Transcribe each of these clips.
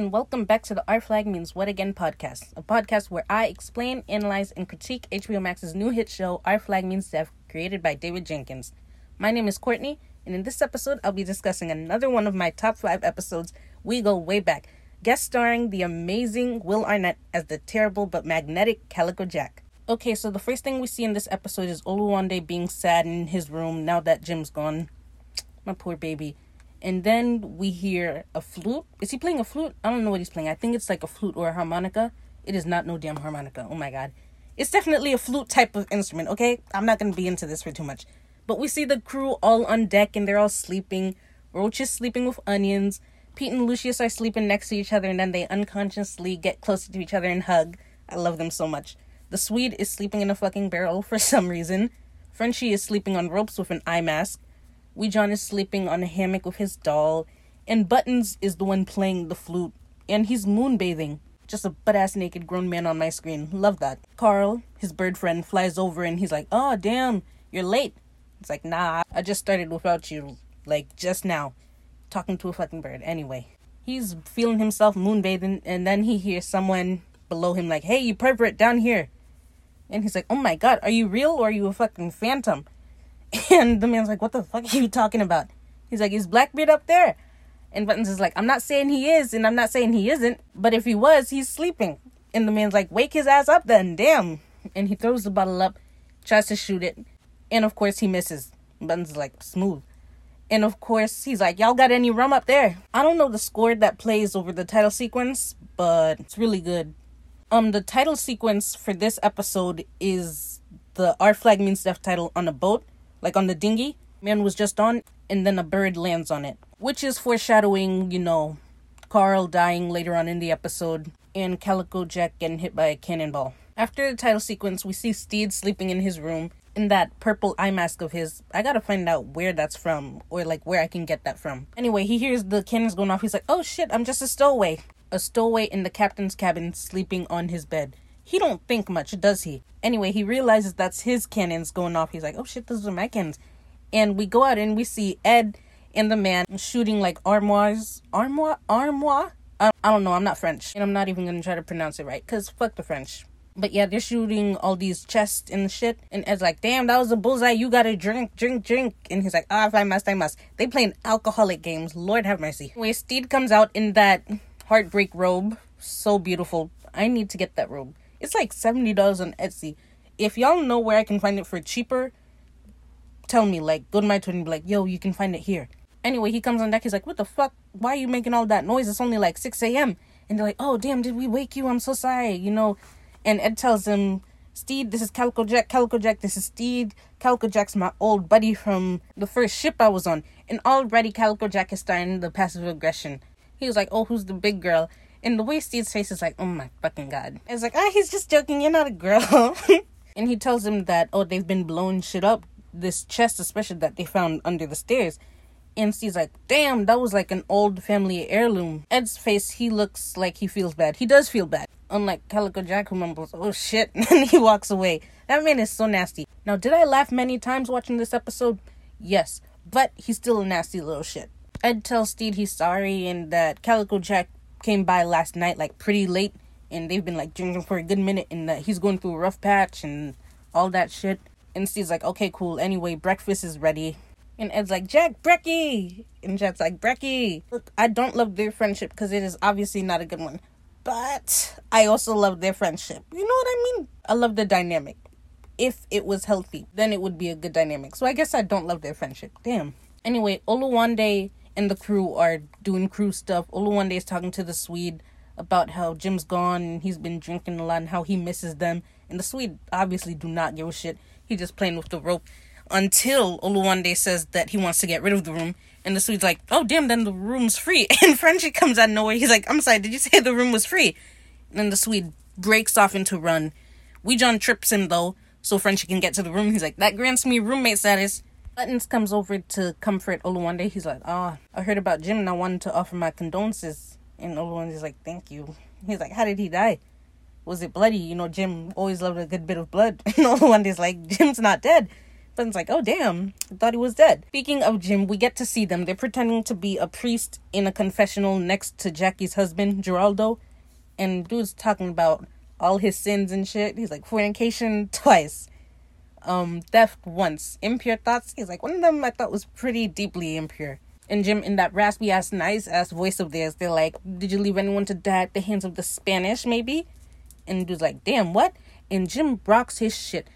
and welcome back to the Our Flag Means What Again podcast, a podcast where I explain, analyze, and critique HBO Max's new hit show, Our Flag Means Death, created by David Jenkins. My name is Courtney, and in this episode, I'll be discussing another one of my top five episodes. We go way back, guest starring the amazing Will Arnett as the terrible but magnetic Calico Jack. Okay, so the first thing we see in this episode is Oluwande being sad in his room now that Jim's gone. My poor baby. And then we hear a flute. Is he playing a flute? I don't know what he's playing. I think it's like a flute or a harmonica. It is not no damn harmonica. Oh my god. It's definitely a flute type of instrument, okay? I'm not gonna be into this for too much. But we see the crew all on deck and they're all sleeping. Roach is sleeping with onions. Pete and Lucius are sleeping next to each other and then they unconsciously get closer to each other and hug. I love them so much. The Swede is sleeping in a fucking barrel for some reason. Frenchie is sleeping on ropes with an eye mask. Wee John is sleeping on a hammock with his doll, and Buttons is the one playing the flute, and he's moonbathing. Just a butt ass naked grown man on my screen. Love that. Carl, his bird friend, flies over and he's like, Oh, damn, you're late. It's like, Nah, I just started without you, like, just now. Talking to a fucking bird. Anyway, he's feeling himself moonbathing, and then he hears someone below him, like, Hey, you pervert, down here. And he's like, Oh my god, are you real or are you a fucking phantom? And the man's like, What the fuck are you talking about? He's like, Is Blackbeard up there? And Buttons is like, I'm not saying he is, and I'm not saying he isn't, but if he was, he's sleeping. And the man's like, Wake his ass up then, damn. And he throws the bottle up, tries to shoot it, and of course he misses. Buttons is like, Smooth. And of course, he's like, Y'all got any rum up there? I don't know the score that plays over the title sequence, but it's really good. Um, the title sequence for this episode is the Our Flag Means Death title on a boat like on the dinghy man was just on, and then a bird lands on it, which is foreshadowing, you know, Carl dying later on in the episode and Calico Jack getting hit by a cannonball. After the title sequence, we see Stede sleeping in his room in that purple eye mask of his. I gotta find out where that's from or like where I can get that from. Anyway, he hears the cannons going off. He's like, "Oh shit, I'm just a stowaway." A stowaway in the captain's cabin sleeping on his bed. He don't think much, does he? Anyway, he realizes that's his cannons going off. He's like, "Oh shit, those are my cannons." And we go out and we see Ed and the man shooting like armoires, armoire, armoire. I, I don't know. I'm not French, and I'm not even gonna try to pronounce it right, cause fuck the French. But yeah, they're shooting all these chests and shit. And Ed's like, damn, that was a bullseye. You gotta drink, drink, drink. And he's like, ah, if I must, I must. They playing alcoholic games. Lord have mercy. Anyway, Stede comes out in that heartbreak robe. So beautiful. I need to get that robe. It's like $70 on Etsy. If y'all know where I can find it for cheaper, tell me. Like, go to my Twitter and be like, yo, you can find it here. Anyway, he comes on deck. He's like, what the fuck? Why are you making all that noise? It's only like 6 a.m. And they're like, oh, damn, did we wake you? I'm so sorry, you know. And Ed tells him, Stede, this is Calico Jack. Calico Jack, this is Stede. Calico Jack's my old buddy from the first ship I was on. And already Calico Jack is starting the passive aggression. He was like, oh, who's the big girl? And the way Stede's face is like, oh my fucking god. It's like, ah, he's just joking. You're not a girl. and he tells him that, oh, they've been blowing shit up. This chest, especially that they found under the stairs. And Stede's like, damn, that was like an old family heirloom. Ed's face, he looks like he feels bad. He does feel bad. Unlike Calico Jack, who mumbles, oh shit, and he walks away. That man is so nasty. Now, did I laugh many times watching this episode? Yes, but he's still a nasty little shit. Ed tells Stede he's sorry and that Calico Jack came by last night like pretty late and they've been like drinking for a good minute and uh, he's going through a rough patch and all that shit. And Steve's like, okay, cool. Anyway, breakfast is ready. And Ed's like, Jack, Brecky! And Jack's like, Brecky! Look, I don't love their friendship because it is obviously not a good one. But I also love their friendship. You know what I mean? I love the dynamic. If it was healthy, then it would be a good dynamic. So I guess I don't love their friendship. Damn. Anyway, Oluwande and the crew are doing crew stuff. Oluwande is talking to the Swede about how Jim's gone and he's been drinking a lot and how he misses them. And the Swede obviously do not give a shit. He's just playing with the rope until Oluwande says that he wants to get rid of the room. And the Swede's like, oh, damn, then the room's free. And Frenchie comes out of nowhere. He's like, I'm sorry, did you say the room was free? And then the Swede breaks off into run. Wee John trips him, though, so Frenchie can get to the room. He's like, that grants me roommate status. Buttons comes over to comfort Oluwande. He's like, ah, oh, I heard about Jim and I wanted to offer my condolences. And Oluwande's like, thank you. He's like, how did he die? Was it bloody? You know, Jim always loved a good bit of blood. And Oluwande's like, Jim's not dead. Ben's like, oh damn, I thought he was dead. Speaking of Jim, we get to see them. They're pretending to be a priest in a confessional next to Jackie's husband, Geraldo. And dude's talking about all his sins and shit. He's like, fornication twice. Um, theft once. Impure thoughts. He's like, one of them I thought was pretty deeply impure. And Jim, in that raspy ass, nice ass voice of theirs, they're like, Did you leave anyone to die at the hands of the Spanish, maybe? And dude's like, Damn, what? And Jim rocks his shit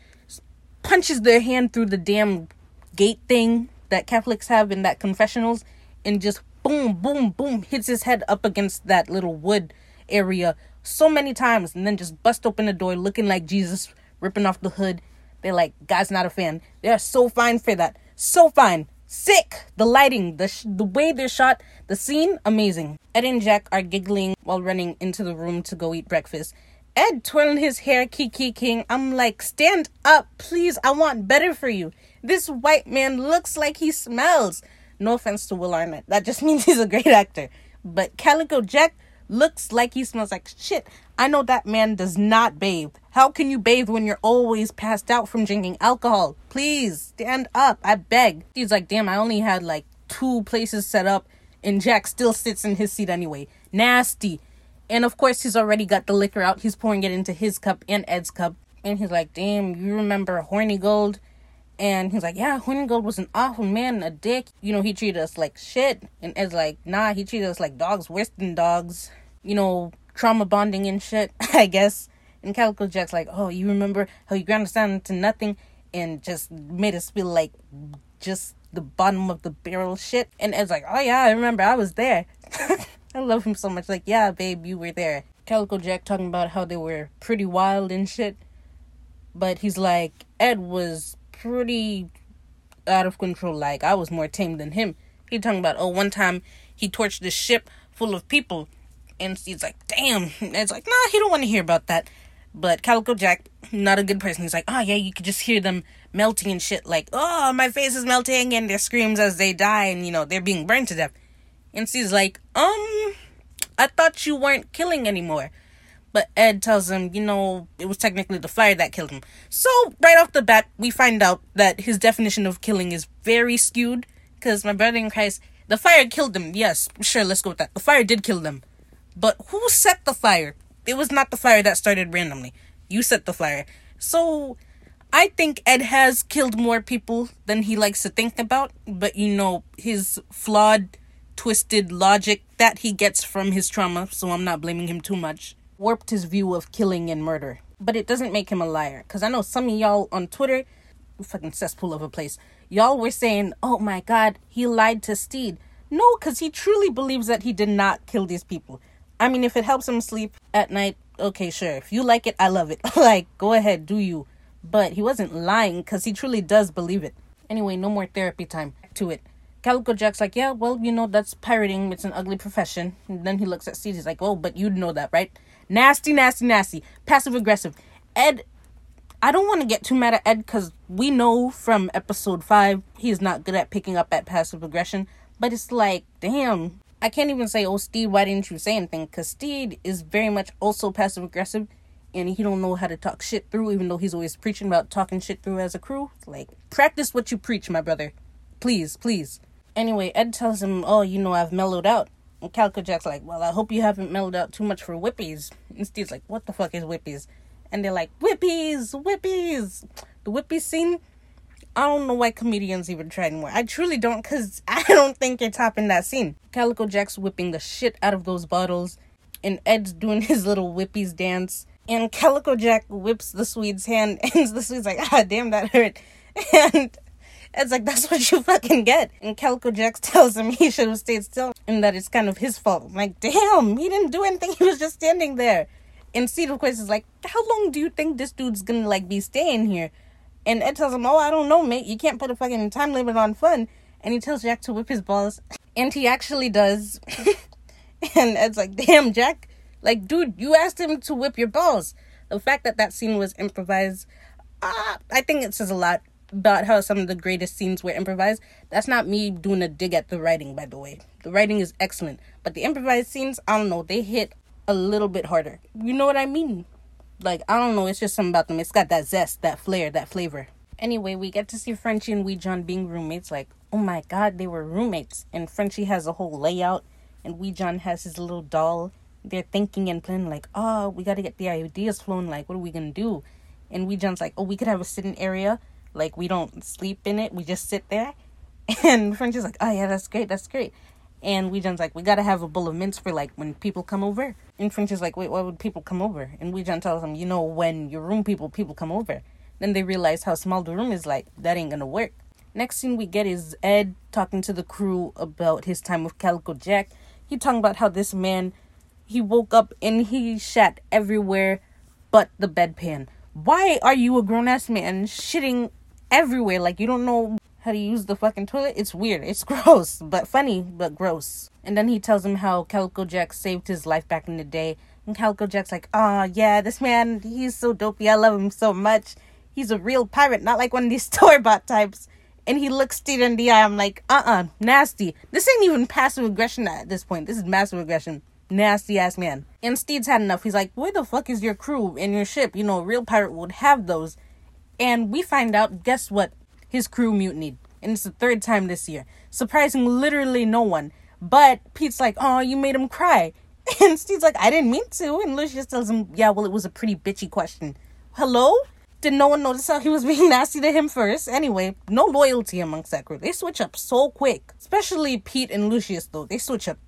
punches their hand through the damn gate thing that Catholics have in that confessionals and just boom, boom, boom, hits his head up against that little wood area so many times and then just bust open the door looking like Jesus ripping off the hood. They're like, God's not a fan. They're so fine for that. So fine. Sick. The lighting, the sh- the way they're shot, the scene, amazing. Ed and Jack are giggling while running into the room to go eat breakfast. Ed twirling his hair, Kiki King. I'm like, stand up, please. I want better for you. This white man looks like he smells. No offense to Will Arnett. That just means he's a great actor. But Calico Jack looks like he smells like shit. I know that man does not bathe. How can you bathe when you're always passed out from drinking alcohol? Please stand up. I beg. He's like, damn, I only had like two places set up, and Jack still sits in his seat anyway. Nasty. And of course, he's already got the liquor out. He's pouring it into his cup and Ed's cup. And he's like, damn, you remember Hornigold? And he's like, yeah, Hornigold was an awful man, a dick. You know, he treated us like shit. And Ed's like, nah, he treated us like dogs, worse than dogs. You know, trauma bonding and shit, I guess. And Calico Jack's like, oh, you remember how you ground us down to nothing and just made us feel like just the bottom of the barrel shit? And Ed's like, oh, yeah, I remember. I was there. I love him so much. Like, yeah, babe, you were there. Calico Jack talking about how they were pretty wild and shit. But he's like, Ed was pretty out of control. Like, I was more tame than him. He talking about, oh, one time he torched this ship full of people. And he's like, damn. And Ed's like, nah, he don't want to hear about that. But Calico Jack, not a good person. He's like, oh, yeah, you could just hear them melting and shit. Like, oh, my face is melting. And their screams as they die. And, you know, they're being burned to death. And she's like, um, I thought you weren't killing anymore. But Ed tells him, you know, it was technically the fire that killed him. So, right off the bat, we find out that his definition of killing is very skewed. Because my brother in Christ, the fire killed him. Yes, sure, let's go with that. The fire did kill them. But who set the fire? It was not the fire that started randomly. You set the fire. So, I think Ed has killed more people than he likes to think about. But, you know, his flawed twisted logic that he gets from his trauma, so I'm not blaming him too much, warped his view of killing and murder. But it doesn't make him a liar. Because I know some of y'all on Twitter, fucking cesspool of a place, y'all were saying, oh my god, he lied to Stede. No, because he truly believes that he did not kill these people. I mean, if it helps him sleep at night, okay, sure. If you like it, I love it. like, go ahead, do you. But he wasn't lying because he truly does believe it. Anyway, no more therapy time. To it. Calico Jack's like, yeah, well, you know, that's pirating. It's an ugly profession. And then he looks at Steve. He's like, oh, but you'd know that, right? Nasty, nasty, nasty. Passive aggressive. Ed, I don't want to get too mad at Ed because we know from episode five he's not good at picking up at passive aggression. But it's like, damn. I can't even say, oh, Steve, why didn't you say anything? Because Steve is very much also passive aggressive and he don't know how to talk shit through, even though he's always preaching about talking shit through as a crew. Like, practice what you preach, my brother. Please, please. Anyway, Ed tells him, Oh, you know, I've mellowed out. And Calico Jack's like, Well, I hope you haven't mellowed out too much for whippies. And Steve's like, What the fuck is whippies? And they're like, Whippies, whippies. The whippies scene, I don't know why comedians even try anymore. I truly don't, because I don't think you're topping that scene. Calico Jack's whipping the shit out of those bottles, and Ed's doing his little whippies dance. And Calico Jack whips the Swede's hand, and the Swede's like, ah, damn, that hurt. And it's like, that's what you fucking get. And Calico Jack tells him he should have stayed still and that it's kind of his fault. I'm like, damn, he didn't do anything. He was just standing there. And Steve, of course, is like, how long do you think this dude's gonna, like, be staying here? And Ed tells him, oh, I don't know, mate. You can't put a fucking time limit on fun. And he tells Jack to whip his balls. And he actually does. and Ed's like, damn, Jack. Like, dude, you asked him to whip your balls. The fact that that scene was improvised, uh, I think it says a lot about how some of the greatest scenes were improvised. That's not me doing a dig at the writing, by the way. The writing is excellent, but the improvised scenes, I don't know, they hit a little bit harder. You know what I mean? Like, I don't know, it's just something about them. It's got that zest, that flair, that flavor. Anyway, we get to see Frenchie and Wee John being roommates. Like, oh my god, they were roommates. And Frenchie has a whole layout, and Wee John has his little doll. They're thinking and planning, like, oh, we gotta get the ideas flowing. Like, what are we gonna do? And Wee John's like, oh, we could have a sitting area. Like, we don't sleep in it, we just sit there. And Frenchie's like, oh, yeah, that's great, that's great. And Wee John's like, we gotta have a bowl of mints for like when people come over. And Frenchie's like, wait, why would people come over? And Wee John tells him, you know, when your room people, people come over. Then they realize how small the room is like, that ain't gonna work. Next scene we get is Ed talking to the crew about his time with Calico Jack. He talking about how this man, he woke up and he shat everywhere but the bedpan. Why are you a grown ass man shitting everywhere? Like you don't know how to use the fucking toilet? It's weird. It's gross, but funny, but gross. And then he tells him how Calico Jack saved his life back in the day. And Calico Jack's like, oh yeah, this man, he's so dopey. I love him so much. He's a real pirate, not like one of these store bought types. And he looks Stede in the eye. I'm like, uh uh nasty. This ain't even passive aggression at this point. This is massive aggression. Nasty ass man. And Stede's had enough. He's like, where the fuck is your crew and your ship? You know, a real pirate would have those. And we find out, guess what? His crew mutinied. And it's the third time this year. Surprising literally no one. But Pete's like, oh, you made him cry. And Stede's like, I didn't mean to. And Lucius tells him, yeah, well, it was a pretty bitchy question. Hello? Did no one notice how he was being nasty to him first? Anyway, no loyalty amongst that group. They switch up so quick. Especially Pete and Lucius, though. They switch up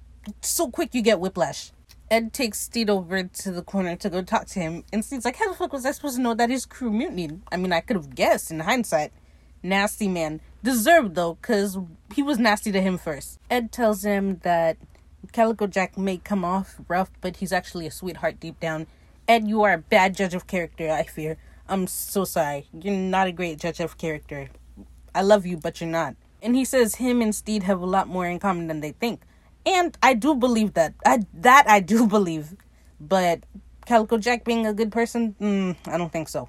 so quick you get whiplash. Ed takes Stede over to the corner to go talk to him, and Stede's like, How the fuck was I supposed to know that his crew mutinied? I mean, I could have guessed in hindsight. Nasty man. Deserved, though, because he was nasty to him first. Ed tells him that Calico Jack may come off rough, but he's actually a sweetheart deep down. Ed, you are a bad judge of character, I fear. I'm so sorry. You're not a great judge of character. I love you, but you're not. And he says him and Stede have a lot more in common than they think. And I do believe that. I that I do believe. But Calico Jack being a good person, mm, I don't think so.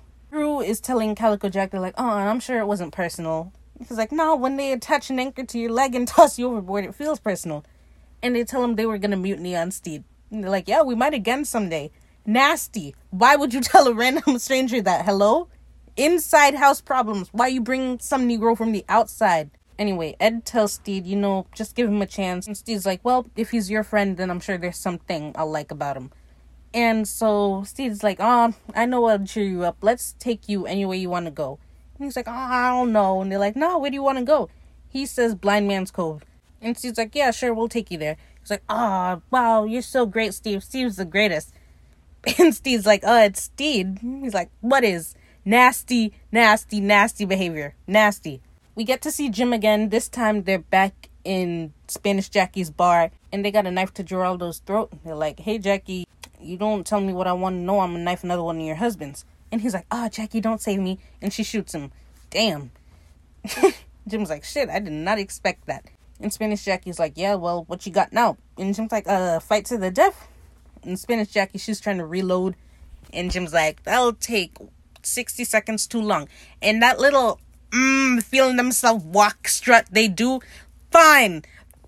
Is telling Calico Jack, they're like, oh, I'm sure it wasn't personal. He's like, no, when they attach an anchor to your leg and toss you overboard, it feels personal. And they tell him they were gonna mutiny on Stede. And they're like, yeah, we might again someday. Nasty. Why would you tell a random stranger that? Hello? Inside house problems. Why you bring some Negro from the outside? Anyway, Ed tells Stede, you know, just give him a chance. And Stede's like, well, if he's your friend, then I'm sure there's something I'll like about him. And so Steve's like, oh, I know I'll cheer you up. Let's take you anywhere you want to go. And he's like, oh, I don't know. And they're like, no, where do you want to go? He says Blind Man's Cove. And Steve's like, yeah, sure, we'll take you there. He's like, oh, wow, you're so great, Steve. Steve's the greatest. And Steve's like, oh, it's Stede. He's like, what is? Nasty, nasty, nasty behavior. Nasty. We get to see Jim again. This time they're back in Spanish Jackie's bar and they got a knife to Geraldo's throat. They're like, hey, Jackie, you don't tell me what I want to know. I'm gonna knife another one of your husbands. And he's like, oh, Jackie, don't save me. And she shoots him. Damn. Jim's like, shit, I did not expect that. And Spanish Jackie's like, yeah, well, what you got now? And Jim's like, uh, fight to the death and Spanish Jackie, she's trying to reload. And Jim's like, that'll take 60 seconds too long. And that little, mm, feeling themselves walk strut they do, fine.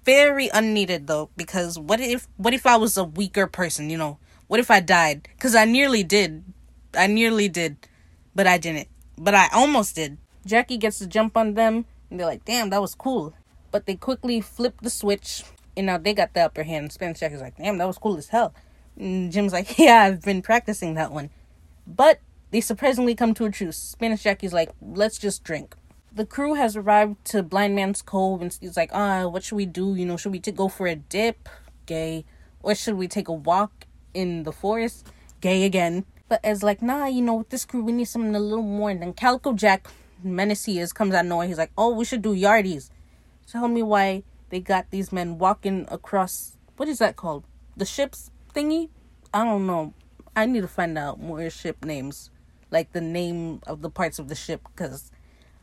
Very unneeded though, because what if, what if I was a weaker person, you know? What if I died? Because I nearly did. I nearly did. But I didn't. But I almost did. Jackie gets to jump on them, and they're like, damn, that was cool. But they quickly flip the switch, and now they got the upper hand. Spanish Jackie's like, damn, that was cool as hell. And Jim's like, yeah, I've been practicing that one. But they surprisingly come to a truce. Spanish Jackie's like, let's just drink. The crew has arrived to Blind Man's Cove, and he's like, ah, what should we do? You know, should we t- go for a dip? Gay. Or should we take a walk in the forest? Gay again. But as like, nah, you know, with this crew, we need something a little more. And then Calico Jack, menace he is, comes out nowhere. He's like, oh, we should do yardies. Tell me why they got these men walking across, what is that called? The ship's thingy. I don't know. I need to find out more ship names, like the name of the parts of the ship, because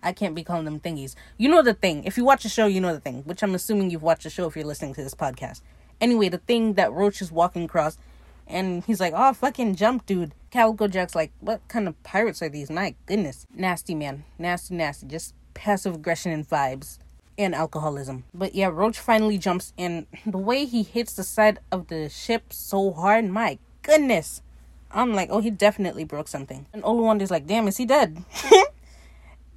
I can't be calling them thingies. You know the thing. If you watch the show, you know the thing, which I'm assuming you've watched the show if you're listening to this podcast. Anyway, the thing that Roach is walking across, and he's like, "Oh, fucking jump, dude." Calico Jack's like, "What kind of pirates are these? My goodness, nasty man, nasty, nasty, just passive aggression and vibes." and alcoholism. But yeah, Roach finally jumps in. The way he hits the side of the ship so hard, my goodness. I'm like, oh, he definitely broke something. And Oluwande's like, damn, is he dead?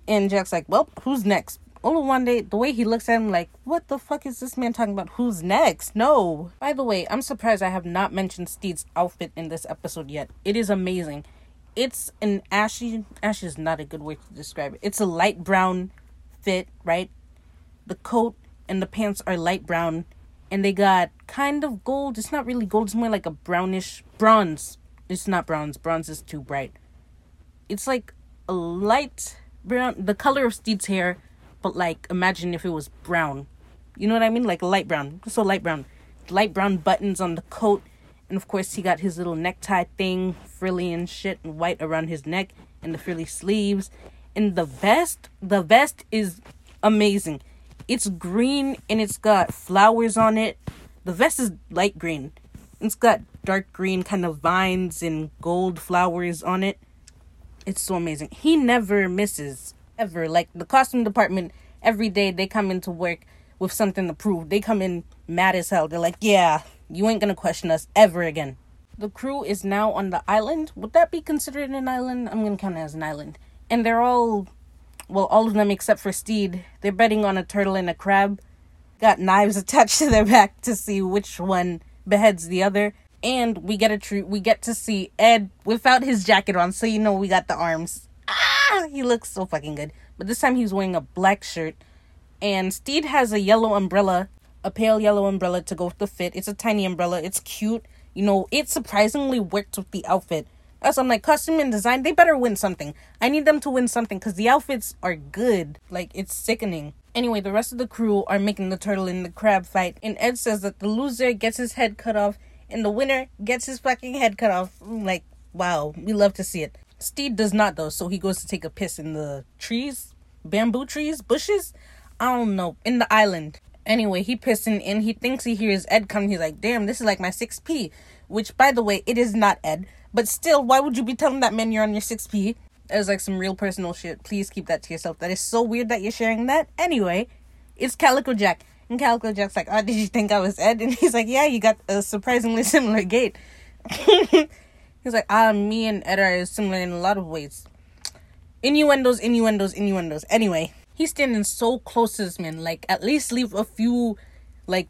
And Jack's like, well, who's next? Oluwande, the way he looks at him, like, what the fuck is this man talking about? Who's next? No. By the way, I'm surprised I have not mentioned Stede's outfit in this episode yet. It is amazing. It's an ashy, ashy is not a good way to describe it. It's a light brown fit, right? The coat and the pants are light brown, and they got kind of gold. It's not really gold, it's more like a brownish bronze. It's not bronze, bronze is too bright. It's like a light brown, the color of Stede's hair but like imagine if it was brown. You know what I mean? Like light brown. So light brown. Light brown buttons on the coat. And of course he got his little necktie thing, frilly and shit, and white around his neck and the frilly sleeves. And the vest, the vest is amazing. It's green and it's got flowers on it. The vest is light green. It's got dark green kind of vines and gold flowers on it. It's so amazing. He never misses ever. Like the costume department, every day they come into work with something to prove. They come in mad as hell. They're like, yeah, you ain't gonna question us ever again. The crew is now on the island. Would that be considered an island? I'm gonna count it as an island. And they're all, well, all of them except for Stede. They're betting on a turtle and a crab. Got knives attached to their back to see which one beheads the other. And we get a treat. We get to see Ed without his jacket on, so you know we got the arms ah, he looks so fucking good. But this time he's wearing a black shirt. And Stede has a yellow umbrella, a pale yellow umbrella to go with the fit. It's a tiny umbrella. It's cute. You know, it surprisingly works with the outfit. That's I'm like costume and design. They better win something. I need them to win something because the outfits are good. Like it's sickening. Anyway, the rest of the crew are making the turtle and the crab fight, and Ed says that the loser gets his head cut off, and the winner gets his fucking head cut off. Like, wow, we love to see it. Stede does not though, so he goes to take a piss in the trees, bamboo trees, bushes. I don't know, in the island. Anyway, he pissing and he thinks he hears Ed coming. He's like, "Damn, this is like my six P," which, by the way, it is not Ed. But still, why would you be telling that man you're on your six P? It's like some real personal shit. Please keep that to yourself. That is so weird that you're sharing that. Anyway, it's Calico Jack. And Calico Jack's like, oh, did you think I was Ed? And he's like, yeah, you got a surprisingly similar gait. He's like, ah, me and Ed are similar in a lot of ways. Innuendos, innuendos, innuendos. Anyway, he's standing so close to this man. Like, at least leave a few, like,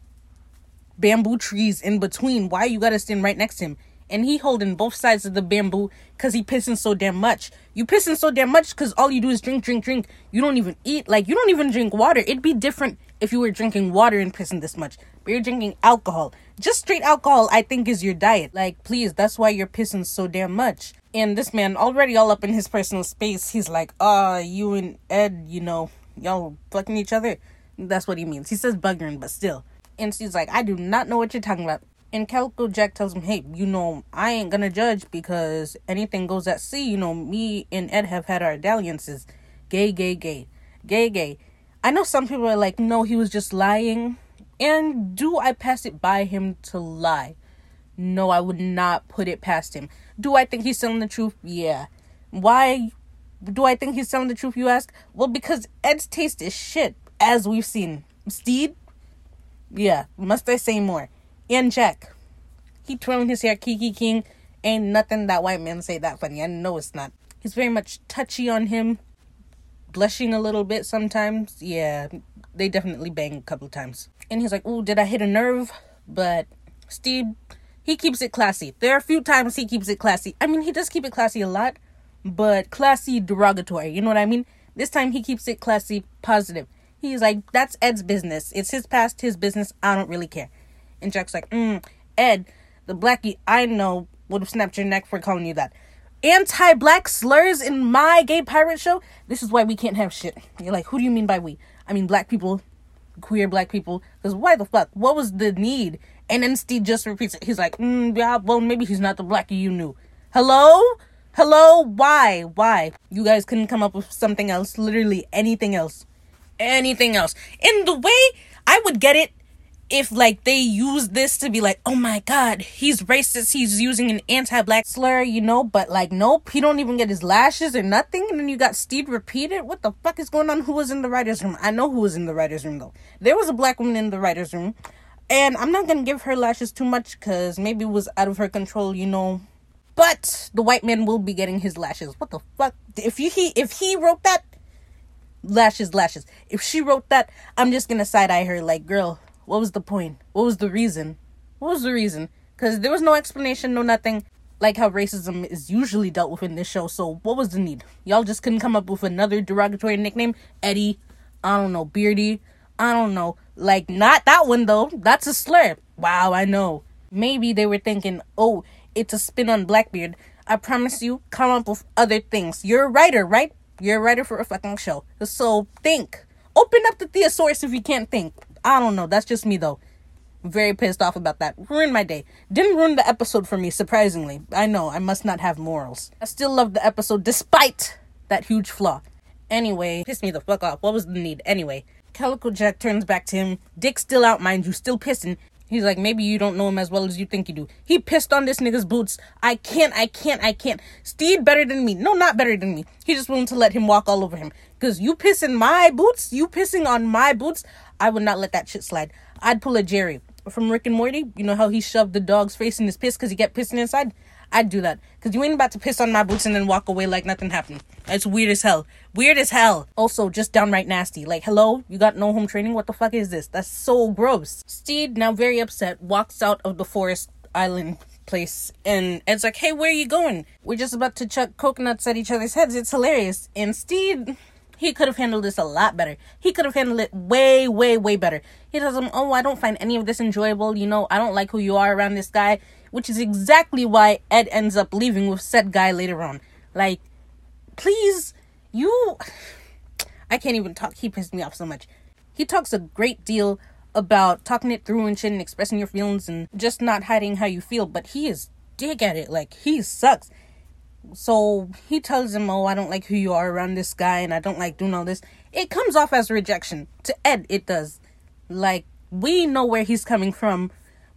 bamboo trees in between. Why you gotta stand right next to him? And he holding both sides of the bamboo because he pissing so damn much. You pissing so damn much because all you do is drink, drink, drink. You don't even eat. Like, you don't even drink water. It'd be different if you were drinking water and pissing this much. But you're drinking alcohol just straight alcohol i think is your diet like please that's why you're pissing so damn much and this man already all up in his personal space he's like uh you and ed you know y'all fucking each other that's what he means he says buggering but still and she's like i do not know what you're talking about and Calico Jack tells him, hey, you know, I ain't gonna judge because anything goes at sea. You know, me and Ed have had our dalliances. Gay, gay, gay. Gay, gay. I know some people are like, no, he was just lying. And do I pass it by him to lie? No, I would not put it past him. Do I think he's telling the truth? Yeah. Why do I think he's telling the truth, you ask? Well, because Ed's taste is shit, as we've seen. Stede? Yeah, must I say more? And Jack. He twirling his hair, Kiki King. Ain't nothing that white man say that funny. I know it's not. He's very much touchy on him. Blushing a little bit sometimes. Yeah, they definitely bang a couple times and he's like, "Oh, did I hit a nerve?" But Steve, he keeps it classy. There are a few times he keeps it classy. I mean, he does keep it classy a lot, but classy derogatory. You know what I mean? This time he keeps it classy, positive. He's like, "That's Ed's business. It's his past, his business. I don't really care." And Jack's like, mm, "Ed, the blackie I know would have snapped your neck for calling you that." Anti-black slurs in my gay pirate show. This is why we can't have shit. You're like, who do you mean by we? I mean black people queer black people. Because why the fuck? What was the need? And then Steve just repeats it. He's like, mm, yeah, well, maybe he's not the blackie you knew. Hello? Hello? Why? Why? You guys couldn't come up with something else. Literally anything else. Anything else. In the way I would get it if like they use this to be like, oh my god, he's racist, he's using an anti-black slur, you know, but like nope, he don't even get his lashes or nothing, and then you got Steve repeated. What the fuck is going on? Who was in the writer's room? I know who was in the writer's room though. There was a black woman in the writer's room. And I'm not gonna give her lashes too much because maybe it was out of her control, you know. But the white man will be getting his lashes. What the fuck? If you he if he wrote that, lashes, lashes. If she wrote that, I'm just gonna side eye her like, girl, what was the point? What was the reason? What was the reason? Because there was no explanation, no nothing. Like how racism is usually dealt with in this show. So what was the need? Y'all just couldn't come up with another derogatory nickname? Eddie, I don't know, Beardy, I don't know. Like not that one though. That's a slur. Wow, I know. Maybe they were thinking, oh, it's a spin on Blackbeard. I promise you, come up with other things. You're a writer, right? You're a writer for a fucking show. So think. Open up the thesaurus if you can't think. I don't know. That's just me though. Very pissed off about that. Ruined my day. Didn't ruin the episode for me, surprisingly. I know, I must not have morals. I still love the episode despite that huge flaw. Anyway, pissed me the fuck off. What was the need? Anyway, Calico Jack turns back to him. Dick still out, mind you, still pissing. He's like, maybe you don't know him as well as you think you do. He pissed on this nigga's boots. I can't, I can't, I can't. Stede better than me. No, not better than me. He just willing to let him walk all over him. Cause you pissing my boots, you pissing on my boots. I would not let that shit slide. I'd pull a Jerry from Rick and Morty. You know how he shoved the dog's face in his piss because he kept pissing inside? I'd do that. Because you ain't about to piss on my boots and then walk away like nothing happened. It's weird as hell. Weird as hell. Also, just downright nasty. Like, hello? You got no home training? What the fuck is this? That's so gross. Stede, now very upset, walks out of the forest island place and Ed's like, hey, where are you going? We're just about to chuck coconuts at each other's heads. It's hilarious. And Stede he could have handled this a lot better. He could have handled it way, way, way better. He tells him, Oh, I don't find any of this enjoyable. You know, I don't like who you are around this guy, which is exactly why Ed ends up leaving with said guy later on. Like, please, you. I can't even talk. He pissed me off so much. He talks a great deal about talking it through and shit and expressing your feelings and just not hiding how you feel, but he is dick at it. Like, he sucks so he tells him, Oh, I don't like who you are around this guy and I don't like doing all this. It comes off as rejection. To Ed, it does. Like, we know where he's coming from,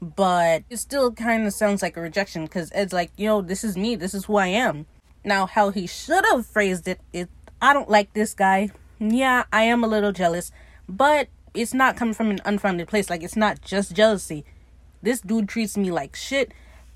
but it still kind of sounds like a rejection because Ed's like, Yo, this is me. This is who I am. Now, how he should have phrased it, it I don't like this guy. Yeah, I am a little jealous, but it's not coming from an unfounded place. Like, it's not just jealousy. This dude treats me like shit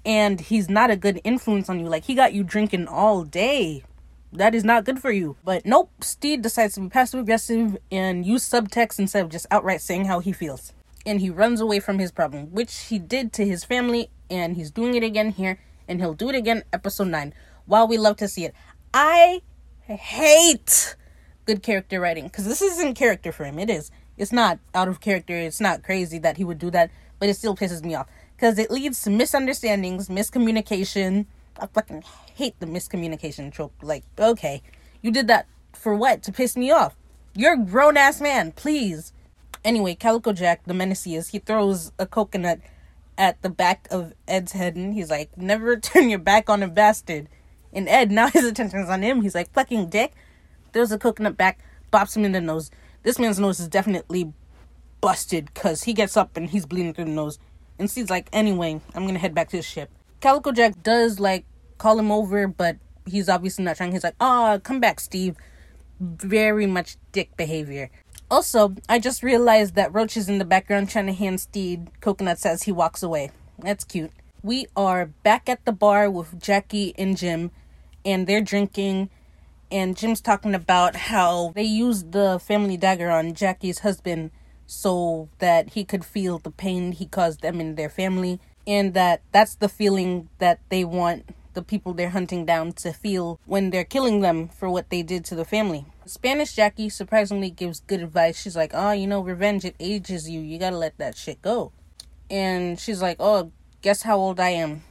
and he's not a good influence on you. Like he got you drinking all day. That is not good for you. But nope, Stede decides to be passive aggressive and use subtext instead of just outright saying how he feels. And he runs away from his problem, which he did to his family, and he's doing it again here, and he'll do it again episode 9. While we love to see it. I hate good character writing because this isn't character for him. It is. It's not out of character. It's not crazy that he would do that, but it still pisses me off because it leads to misunderstandings, miscommunication. I fucking hate the miscommunication trope. Like, okay, you did that for what? To piss me off. You're a grown ass man, please. Anyway, Calico Jack, the menace is, he throws a coconut at the back of Ed's head and he's like, Never turn your back on a bastard. And Ed, now his attention's on him. He's like, Fucking dick. Throws a coconut back, bops him in the nose. This man's nose is definitely busted because he gets up and he's bleeding through the nose. And Steve's like, anyway, I'm gonna head back to the ship. Calico Jack does like call him over, but he's obviously not trying. He's like, oh, come back, Steve. Very much dick behavior. Also, I just realized that Roach is in the background trying to hand Stede coconuts as he walks away. That's cute. We are back at the bar with Jackie and Jim, and they're drinking. And Jim's talking about how they used the family dagger on Jackie's husband so that he could feel the pain he caused them and their family and that that's the feeling that they want the people they're hunting down to feel when they're killing them for what they did to the family. Spanish Jackie surprisingly gives good advice. She's like, "Oh, you know, revenge it ages you. You got to let that shit go." And she's like, "Oh, guess how old I am?"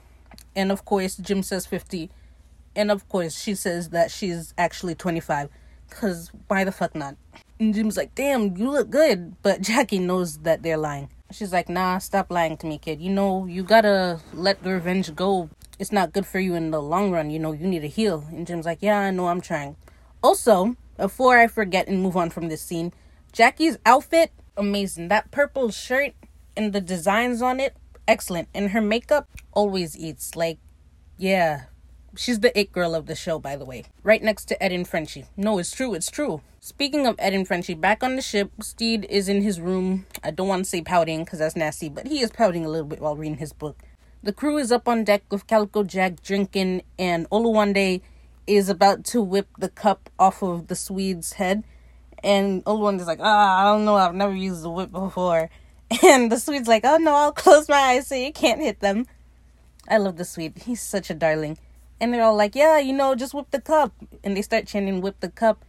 And of course, Jim says 50. And of course, she says that she's actually 25 cuz why the fuck not? And Jim's like, damn, you look good. But Jackie knows that they're lying. She's like, nah, stop lying to me, kid. You know, you gotta let the revenge go. It's not good for you in the long run. You know, you need to heal. And Jim's like, yeah, I know, I'm trying. Also, before I forget and move on from this scene, Jackie's outfit, amazing. That purple shirt and the designs on it, excellent. And her makeup always eats. Like, yeah, She's the it girl of the show, by the way. Right next to Ed and Frenchie. No, it's true, it's true. Speaking of Ed and Frenchie, back on the ship, Stede is in his room. I don't want to say pouting because that's nasty, but he is pouting a little bit while reading his book. The crew is up on deck with Calico Jack drinking, and Oluwande is about to whip the cup off of the Swede's head. And Oluwande is like, ah, I don't know, I've never used the whip before. And the Swede's like, oh no, I'll close my eyes so you can't hit them. I love the Swede. He's such a darling. And they're all like, yeah, you know, just whip the cup. And they start chanting, whip the cup.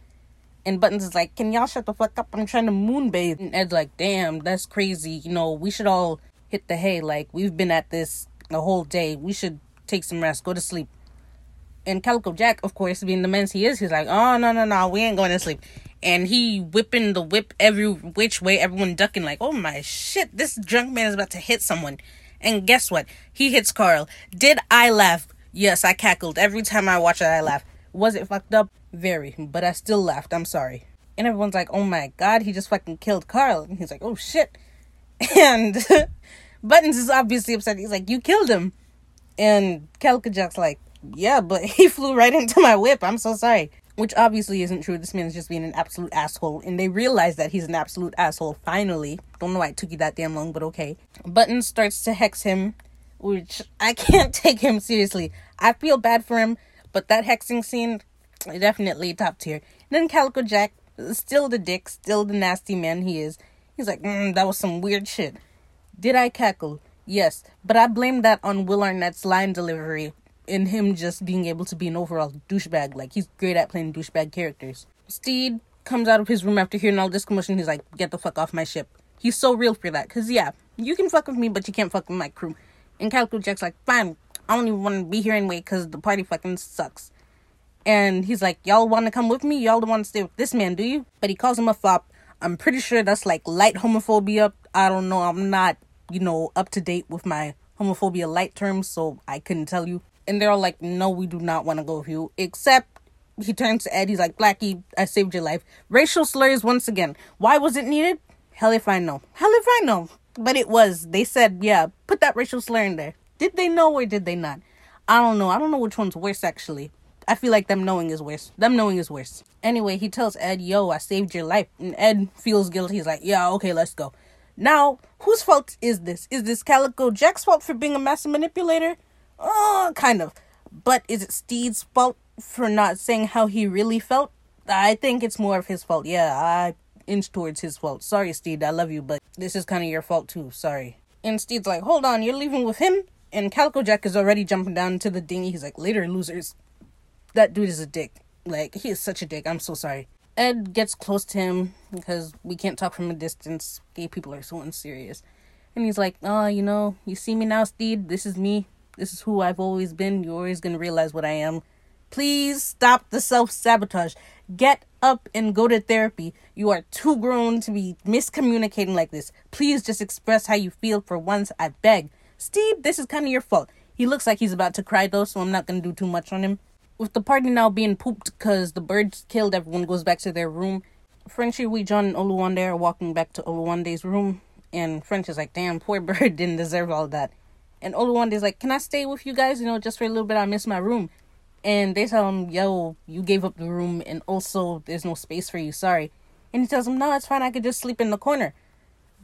And Buttons is like, can y'all shut the fuck up? I'm trying to moonbathe. And Ed's like, damn, that's crazy. You know, we should all hit the hay. Like, we've been at this the whole day. We should take some rest, go to sleep. And Calico Jack, of course, being the men's he is, he's like, oh, no, no, no, we ain't going to sleep. And he whipping the whip every which way, everyone ducking, like, oh my shit, this drunk man is about to hit someone. And guess what? He hits Carl. Did I laugh? Yes, I cackled. Every time I watch it, I laugh. Was it fucked up? Very. But I still laughed. I'm sorry. And everyone's like, oh my god, he just fucking killed Carl. And he's like, oh shit. And Buttons is obviously upset. He's like, you killed him. And Calico Jack's like, yeah, but he flew right into my whip. I'm so sorry. Which obviously isn't true. This man's just being an absolute asshole. And they realize that he's an absolute asshole finally. Don't know why it took you that damn long, but okay. Button starts to hex him, which I can't take him seriously. I feel bad for him, but that hexing scene, definitely top tier. And then Calico Jack, still the dick, still the nasty man he is. He's like, mm, that was some weird shit. Did I cackle? Yes, but I blame that on Will Arnett's line delivery in him just being able to be an overall douchebag. Like he's great at playing douchebag characters. Stede comes out of his room after hearing all this commotion. He's like, "Get the fuck off my ship." He's so real for that. Cause yeah, you can fuck with me, but you can't fuck with my crew. And Calico Jack's like, "Fine, I don't even want to be here anyway, cause the party fucking sucks." And he's like, "Y'all want to come with me? Y'all don't want to stay with this man, do you?" But he calls him a fop. I'm pretty sure that's like light homophobia. I don't know. I'm not you know, up to date with my homophobia light terms, so I couldn't tell you. And they're all like, no, we do not want to go with you. Except he turns to Ed, he's like, Blackie, I saved your life. Racial slurs once again. Why was it needed? Hell if I know. Hell if I know. But it was. They said, yeah, put that racial slur in there. Did they know or did they not? I don't know. I don't know which one's worse actually. I feel like them knowing is worse. Them knowing is worse. Anyway, he tells Ed, yo, I saved your life. And Ed feels guilty. He's like, yeah, okay, let's go. Now, whose fault is this? Is this Calico Jack's fault for being a master manipulator? Oh, kind of. But is it Stede's fault for not saying how he really felt? I think it's more of his fault. Yeah, I inch towards his fault. Sorry, Stede, I love you, but this is kind of your fault too. Sorry. And Stede's like, hold on, you're leaving with him? And Calico Jack is already jumping down into the dinghy. He's like, later, losers. That dude is a dick. Like, he is such a dick. I'm so sorry. Ed gets close to him because we can't talk from a distance. Gay people are so unserious. And he's like, Oh, you know, you see me now, Stede? This is me. This is who I've always been. You're always going to realize what I am. Please stop the self sabotage. Get up and go to therapy. You are too grown to be miscommunicating like this. Please just express how you feel for once. I beg. Steve, this is kind of your fault. He looks like he's about to cry though, so I'm not going to do too much on him with the party now being pooped because the birds killed, everyone goes back to their room. Frenchie, Wee, John, and Oluwande are walking back to Oluwande's room, and French is like, damn, poor bird didn't deserve all that. And Oluwande's like, can I stay with you guys? You know, just for a little bit, I miss my room. And they tell him, yo, you gave up the room, and also there's no space for you, sorry. And he tells him, no, it's fine, I could just sleep in the corner.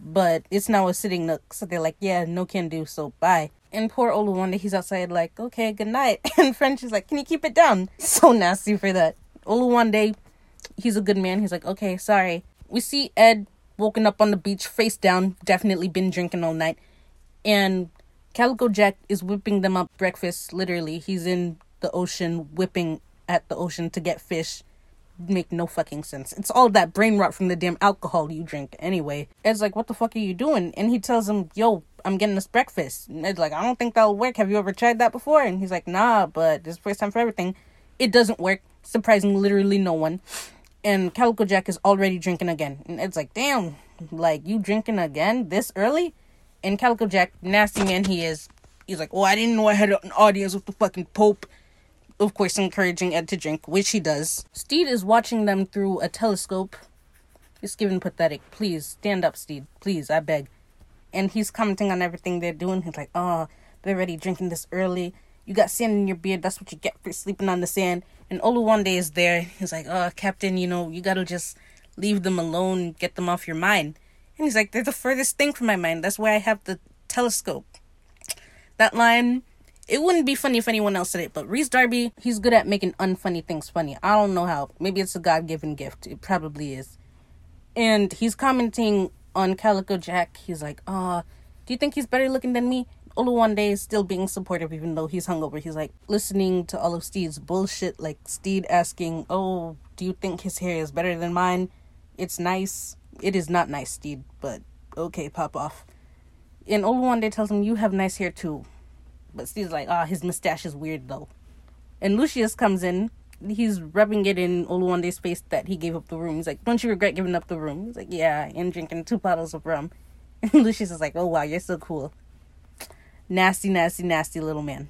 But it's now a sitting nook, so they're like, yeah, no can do, so bye. And poor Oluwande, he's outside like, okay, good night. And French is like, can you keep it down? So nasty for that. Oluwande, he's a good man. He's like, okay, sorry. We see Ed woken up on the beach, face down, definitely been drinking all night. And Calico Jack is whipping them up breakfast, literally. He's in the ocean, whipping at the ocean to get fish make no fucking sense. It's all that brain rot from the damn alcohol you drink anyway. Ed's like, what the fuck are you doing? And he tells him, yo, I'm getting this breakfast. And Ed's like, I don't think that'll work. Have you ever tried that before? And he's like, nah, but this is the first time for everything. It doesn't work. Surprising literally no one. And Calico Jack is already drinking again. And Ed's like, damn, like you drinking again this early? And Calico Jack, nasty man he is, he's like, oh, I didn't know I had an audience with the fucking Pope of course, encouraging Ed to drink, which he does. Stede is watching them through a telescope. It's giving pathetic. Please, stand up, Stede. Please, I beg. And he's commenting on everything they're doing. He's like, oh, they're already drinking this early. You got sand in your beard. That's what you get for sleeping on the sand. And Oluwande is there. He's like, oh, Captain, you know, you gotta just leave them alone, get them off your mind. And he's like, they're the furthest thing from my mind. That's why I have the telescope. That line it wouldn't be funny if anyone else said it, but Rhys Darby, he's good at making unfunny things funny. I don't know how. Maybe it's a God given gift. It probably is. And he's commenting on Calico Jack. He's like, uh, do you think he's better looking than me? Oluwande is still being supportive even though he's hungover. He's like listening to all of Stede's bullshit, like Stede asking, Oh, do you think his hair is better than mine? It's nice. It is not nice, Stede, but okay, pop off. And Oluwande tells him, You have nice hair too. But Stede's like, Ah, his mustache is weird though. And Lucius comes in. He's rubbing it in Oluwande's face that he gave up the room. He's like, Don't you regret giving up the room? He's like, Yeah, and drinking two bottles of rum. And Lucius is like, Oh wow, you're so cool. Nasty, nasty, nasty little man.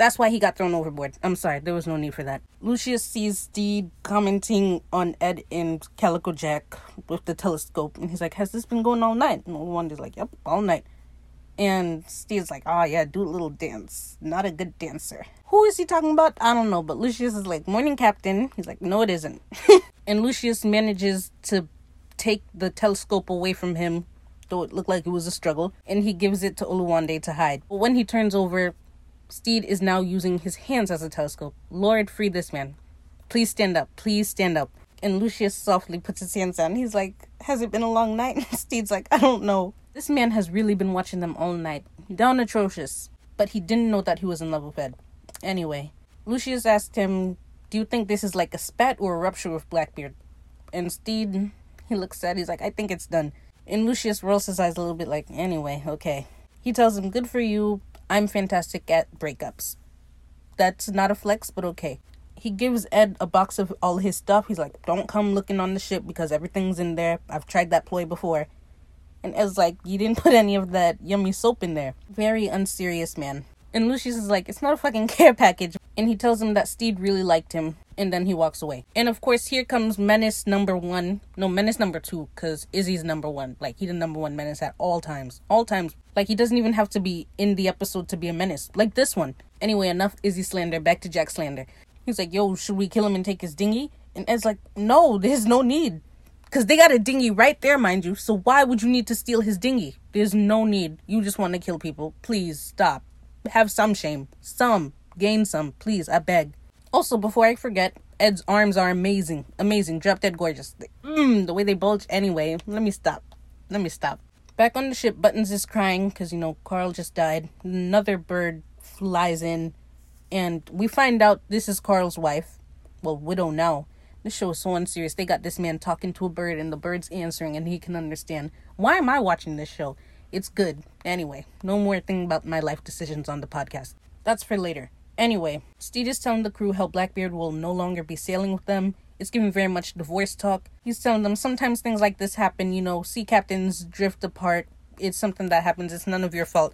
That's why he got thrown overboard. I'm sorry, there was no need for that. Lucius sees Stede commenting on Ed and Calico Jack with the telescope, and he's like, Has this been going all night? And Oluwande's like, Yep, all night. And Steve's like, Oh, yeah, do a little dance. Not a good dancer. Who is he talking about? I don't know, but Lucius is like, Morning, Captain. He's like, No, it isn't. and Lucius manages to take the telescope away from him though it looked like it was a struggle, and he gives it to Oluwande to hide. But when he turns over, Stede is now using his hands as a telescope. Lord, free this man. Please stand up. Please stand up. And Lucius softly puts his hands down. He's like, Has it been a long night? And Stede's like, I don't know. This man has really been watching them all night. Down atrocious. But he didn't know that he was in love with Ed. Anyway, Lucius asked him, Do you think this is like a spat or a rupture with Blackbeard? And Stede, he looks sad. He's like, I think it's done. And Lucius rolls his eyes a little bit like, anyway, okay. He tells him, good for you. I'm fantastic at breakups. That's not a flex, but okay. He gives Ed a box of all his stuff. He's like, don't come looking on the ship because everything's in there. I've tried that ploy before. And Ed's like, you didn't put any of that yummy soap in there. Very unserious man. And Lucius is like, it's not a fucking care package. And he tells him that Stede really liked him and then he walks away. And of course, here comes menace number one. No, menace number two, because Izzy's number one. Like, he's the number one menace at all times. All times. Like, he doesn't even have to be in the episode to be a menace. Like this one. Anyway, enough Izzy slander. Back to Jack slander. He's like, yo, should we kill him and take his dinghy? And Ed's like, no, there's no need. Because they got a dinghy right there, mind you. So why would you need to steal his dinghy? There's no need. You just want to kill people. Please stop. Have some shame. Some. Gain some. Please, I beg. Also, before I forget, Ed's arms are amazing. Amazing. Drop dead gorgeous. Mm, the way they bulge anyway. Let me stop. Let me stop. Back on the ship, Buttons is crying because, you know, Carl just died. Another bird flies in, and we find out this is Carl's wife. Well, widow now. This show is so unserious. They got this man talking to a bird, and the bird's answering, and he can understand. Why am I watching this show? It's good. Anyway, no more thing about my life decisions on the podcast. That's for later. Anyway, Stede is telling the crew how Blackbeard will no longer be sailing with them. It's giving very much divorce talk. He's telling them sometimes things like this happen, you know, sea captains drift apart. It's something that happens. It's none of your fault.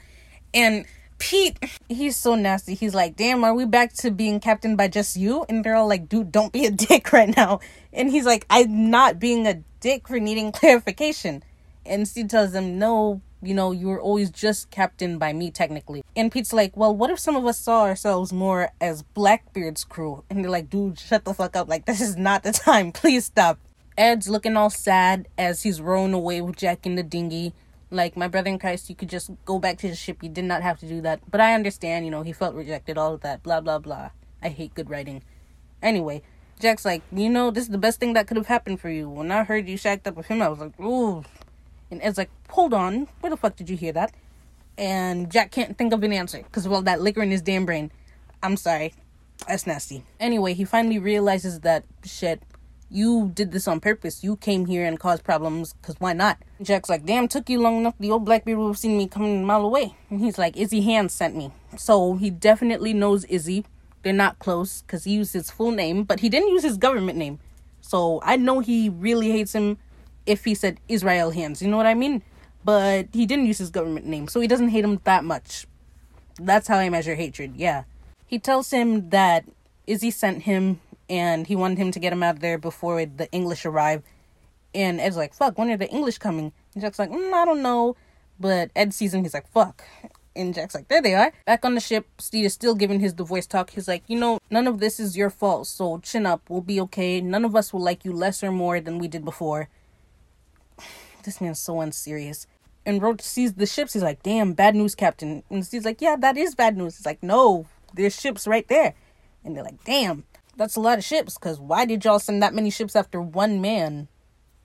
And Pete, he's so nasty. He's like, damn, are we back to being captained by just you? And they're all like, dude, don't be a dick right now. And he's like, I'm not being a dick for needing clarification. And Stede tells them, no, you know, you were always just captained by me technically. And Pete's like, well, what if some of us saw ourselves more as Blackbeard's crew? And they're like, dude, shut the fuck up. Like, this is not the time. Please stop. Ed's looking all sad as he's rowing away with Jack in the dinghy. Like, my brother in Christ, you could just go back to the ship. You did not have to do that. But I understand, you know, he felt rejected, all of that, blah, blah, blah. I hate good writing. Anyway, Jack's like, you know, this is the best thing that could have happened for you. When I heard you shacked up with him, I was like, ooh, and Ed's like, hold on, where the fuck did you hear that? And Jack can't think of an answer because, well, that liquor in his damn brain. I'm sorry. That's nasty. Anyway, he finally realizes that, shit, you did this on purpose. You came here and caused problems because why not? Jack's like, damn, took you long enough. The old Blackbeard would have seen me coming a mile away. And he's like, Izzy Hands sent me. So he definitely knows Izzy. They're not close because he used his full name, but he didn't use his government name. So I know he really hates him if he said Israel hands. You know what I mean? But he didn't use his government name, so he doesn't hate him that much. That's how I measure hatred, yeah. He tells him that Izzy sent him and he wanted him to get him out of there before the English arrive. And Ed's like, fuck, when are the English coming? And Jack's like, mm, I don't know. But Ed sees him, he's like, fuck. And Jack's like, there they are. Back on the ship, Steve is still giving his divorce talk. He's like, you know, none of this is your fault, so chin up. We'll be okay. None of us will like you less or more than we did before this man's so unserious. And Roach sees the ships. He's like, damn, bad news, Captain. And he's like, yeah, that is bad news. He's like, no, there's ships right there. And they're like, damn, that's a lot of ships. Because why did y'all send that many ships after one man?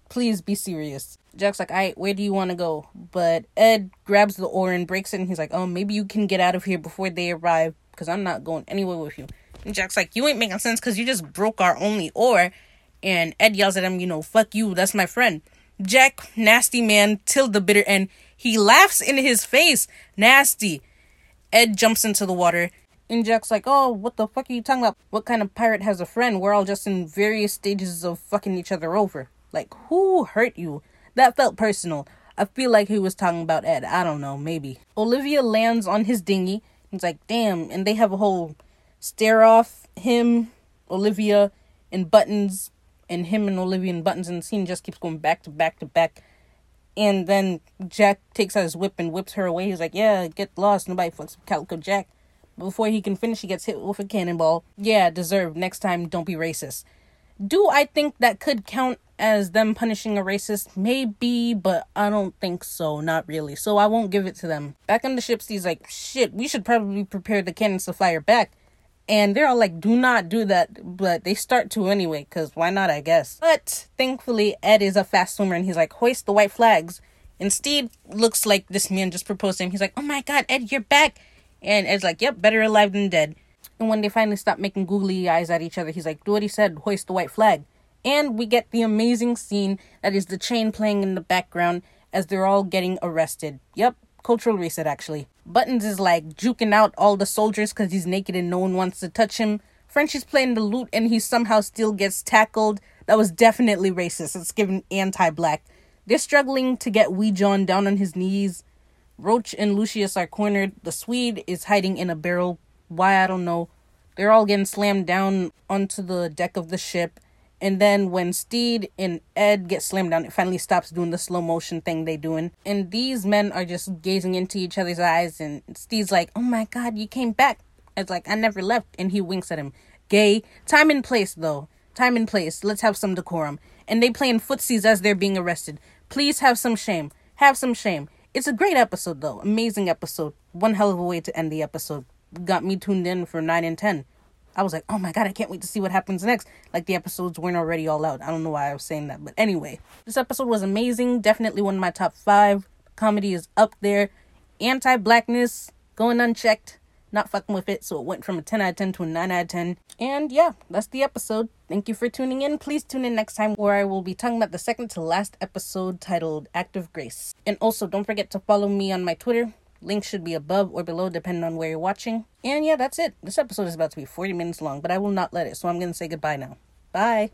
Please be serious. Jack's like, alright, where do you want to go? But Ed grabs the oar and breaks it, and he's like, oh, maybe you can get out of here before they arrive, because I'm not going anywhere with you. And Jack's like, you ain't making sense, because you just broke our only oar. And Ed yells at him, you know, fuck you, that's my friend. Jack, nasty man, till the bitter end. He laughs in his face. Nasty. Ed jumps into the water. And Jack's like, oh, what the fuck are you talking about? What kind of pirate has a friend? We're all just in various stages of fucking each other over. Like, who hurt you? That felt personal. I feel like he was talking about Ed. I don't know, maybe. Olivia lands on his dinghy. He's like, damn. And they have a whole stare off. Him, Olivia, and Buttons. And him and Olivia and Buttons. And the scene just keeps going back to back to back. And then Jack takes out his whip and whips her away. He's like, yeah, get lost. Nobody fucks with Calico Jack. Before he can finish, he gets hit with a cannonball. Yeah, deserved. Next time, don't be racist. Do I think that could count as them punishing a racist? Maybe, but I don't think so. Not really. So I won't give it to them. Back on the ship, Steve's like, shit, we should probably prepare the cannons to fire back. And they're all like, do not do that. But they start to anyway, because why not, I guess. But thankfully, Ed is a fast swimmer and he's like, hoist the white flags. And Steve looks like this man just proposed to him. He's like, oh my god, Ed, you're back. And Ed's like, yep, better alive than dead. And when they finally stop making googly eyes at each other, he's like, do what he said, hoist the white flag. And we get the amazing scene that is the chain playing in the background as they're all getting arrested. Yep, cultural reset actually. Buttons is like juking out all the soldiers because he's naked and no one wants to touch him. Frenchie's playing the lute and he somehow still gets tackled. That was definitely racist. It's given anti black. They're struggling to get Wee John down on his knees. Roach and Lucius are cornered. The Swede is hiding in a barrel. Why, I don't know. They're all getting slammed down onto the deck of the ship. And then when Stede and Ed get slammed down, it finally stops doing the slow motion thing they doing. And these men are just gazing into each other's eyes. And Stede's like, "Oh my God, you came back!" It's like I never left. And he winks at him. Gay. Time and place though. Time and place. Let's have some decorum. And they playing footsies as they're being arrested. Please have some shame. Have some shame. It's a great episode though. Amazing episode. One hell of a way to end the episode. Got me tuned in for nine and ten. I was like, oh my god, I can't wait to see what happens next. Like the episodes weren't already all out. I don't know why I was saying that. But anyway, this episode was amazing. Definitely one of my top five. Comedy is up there. Anti blackness, going unchecked. Not fucking with it. So it went from a 10 out of 10 to a 9 out of 10. And yeah, that's the episode. Thank you for tuning in. Please tune in next time where I will be talking about the second to last episode titled Act of Grace. And also, don't forget to follow me on my Twitter Link should be above or below depending on where you're watching. And yeah, that's it. This episode is about to be 40 minutes long, but I will not let it, so I'm going to say goodbye now. Bye.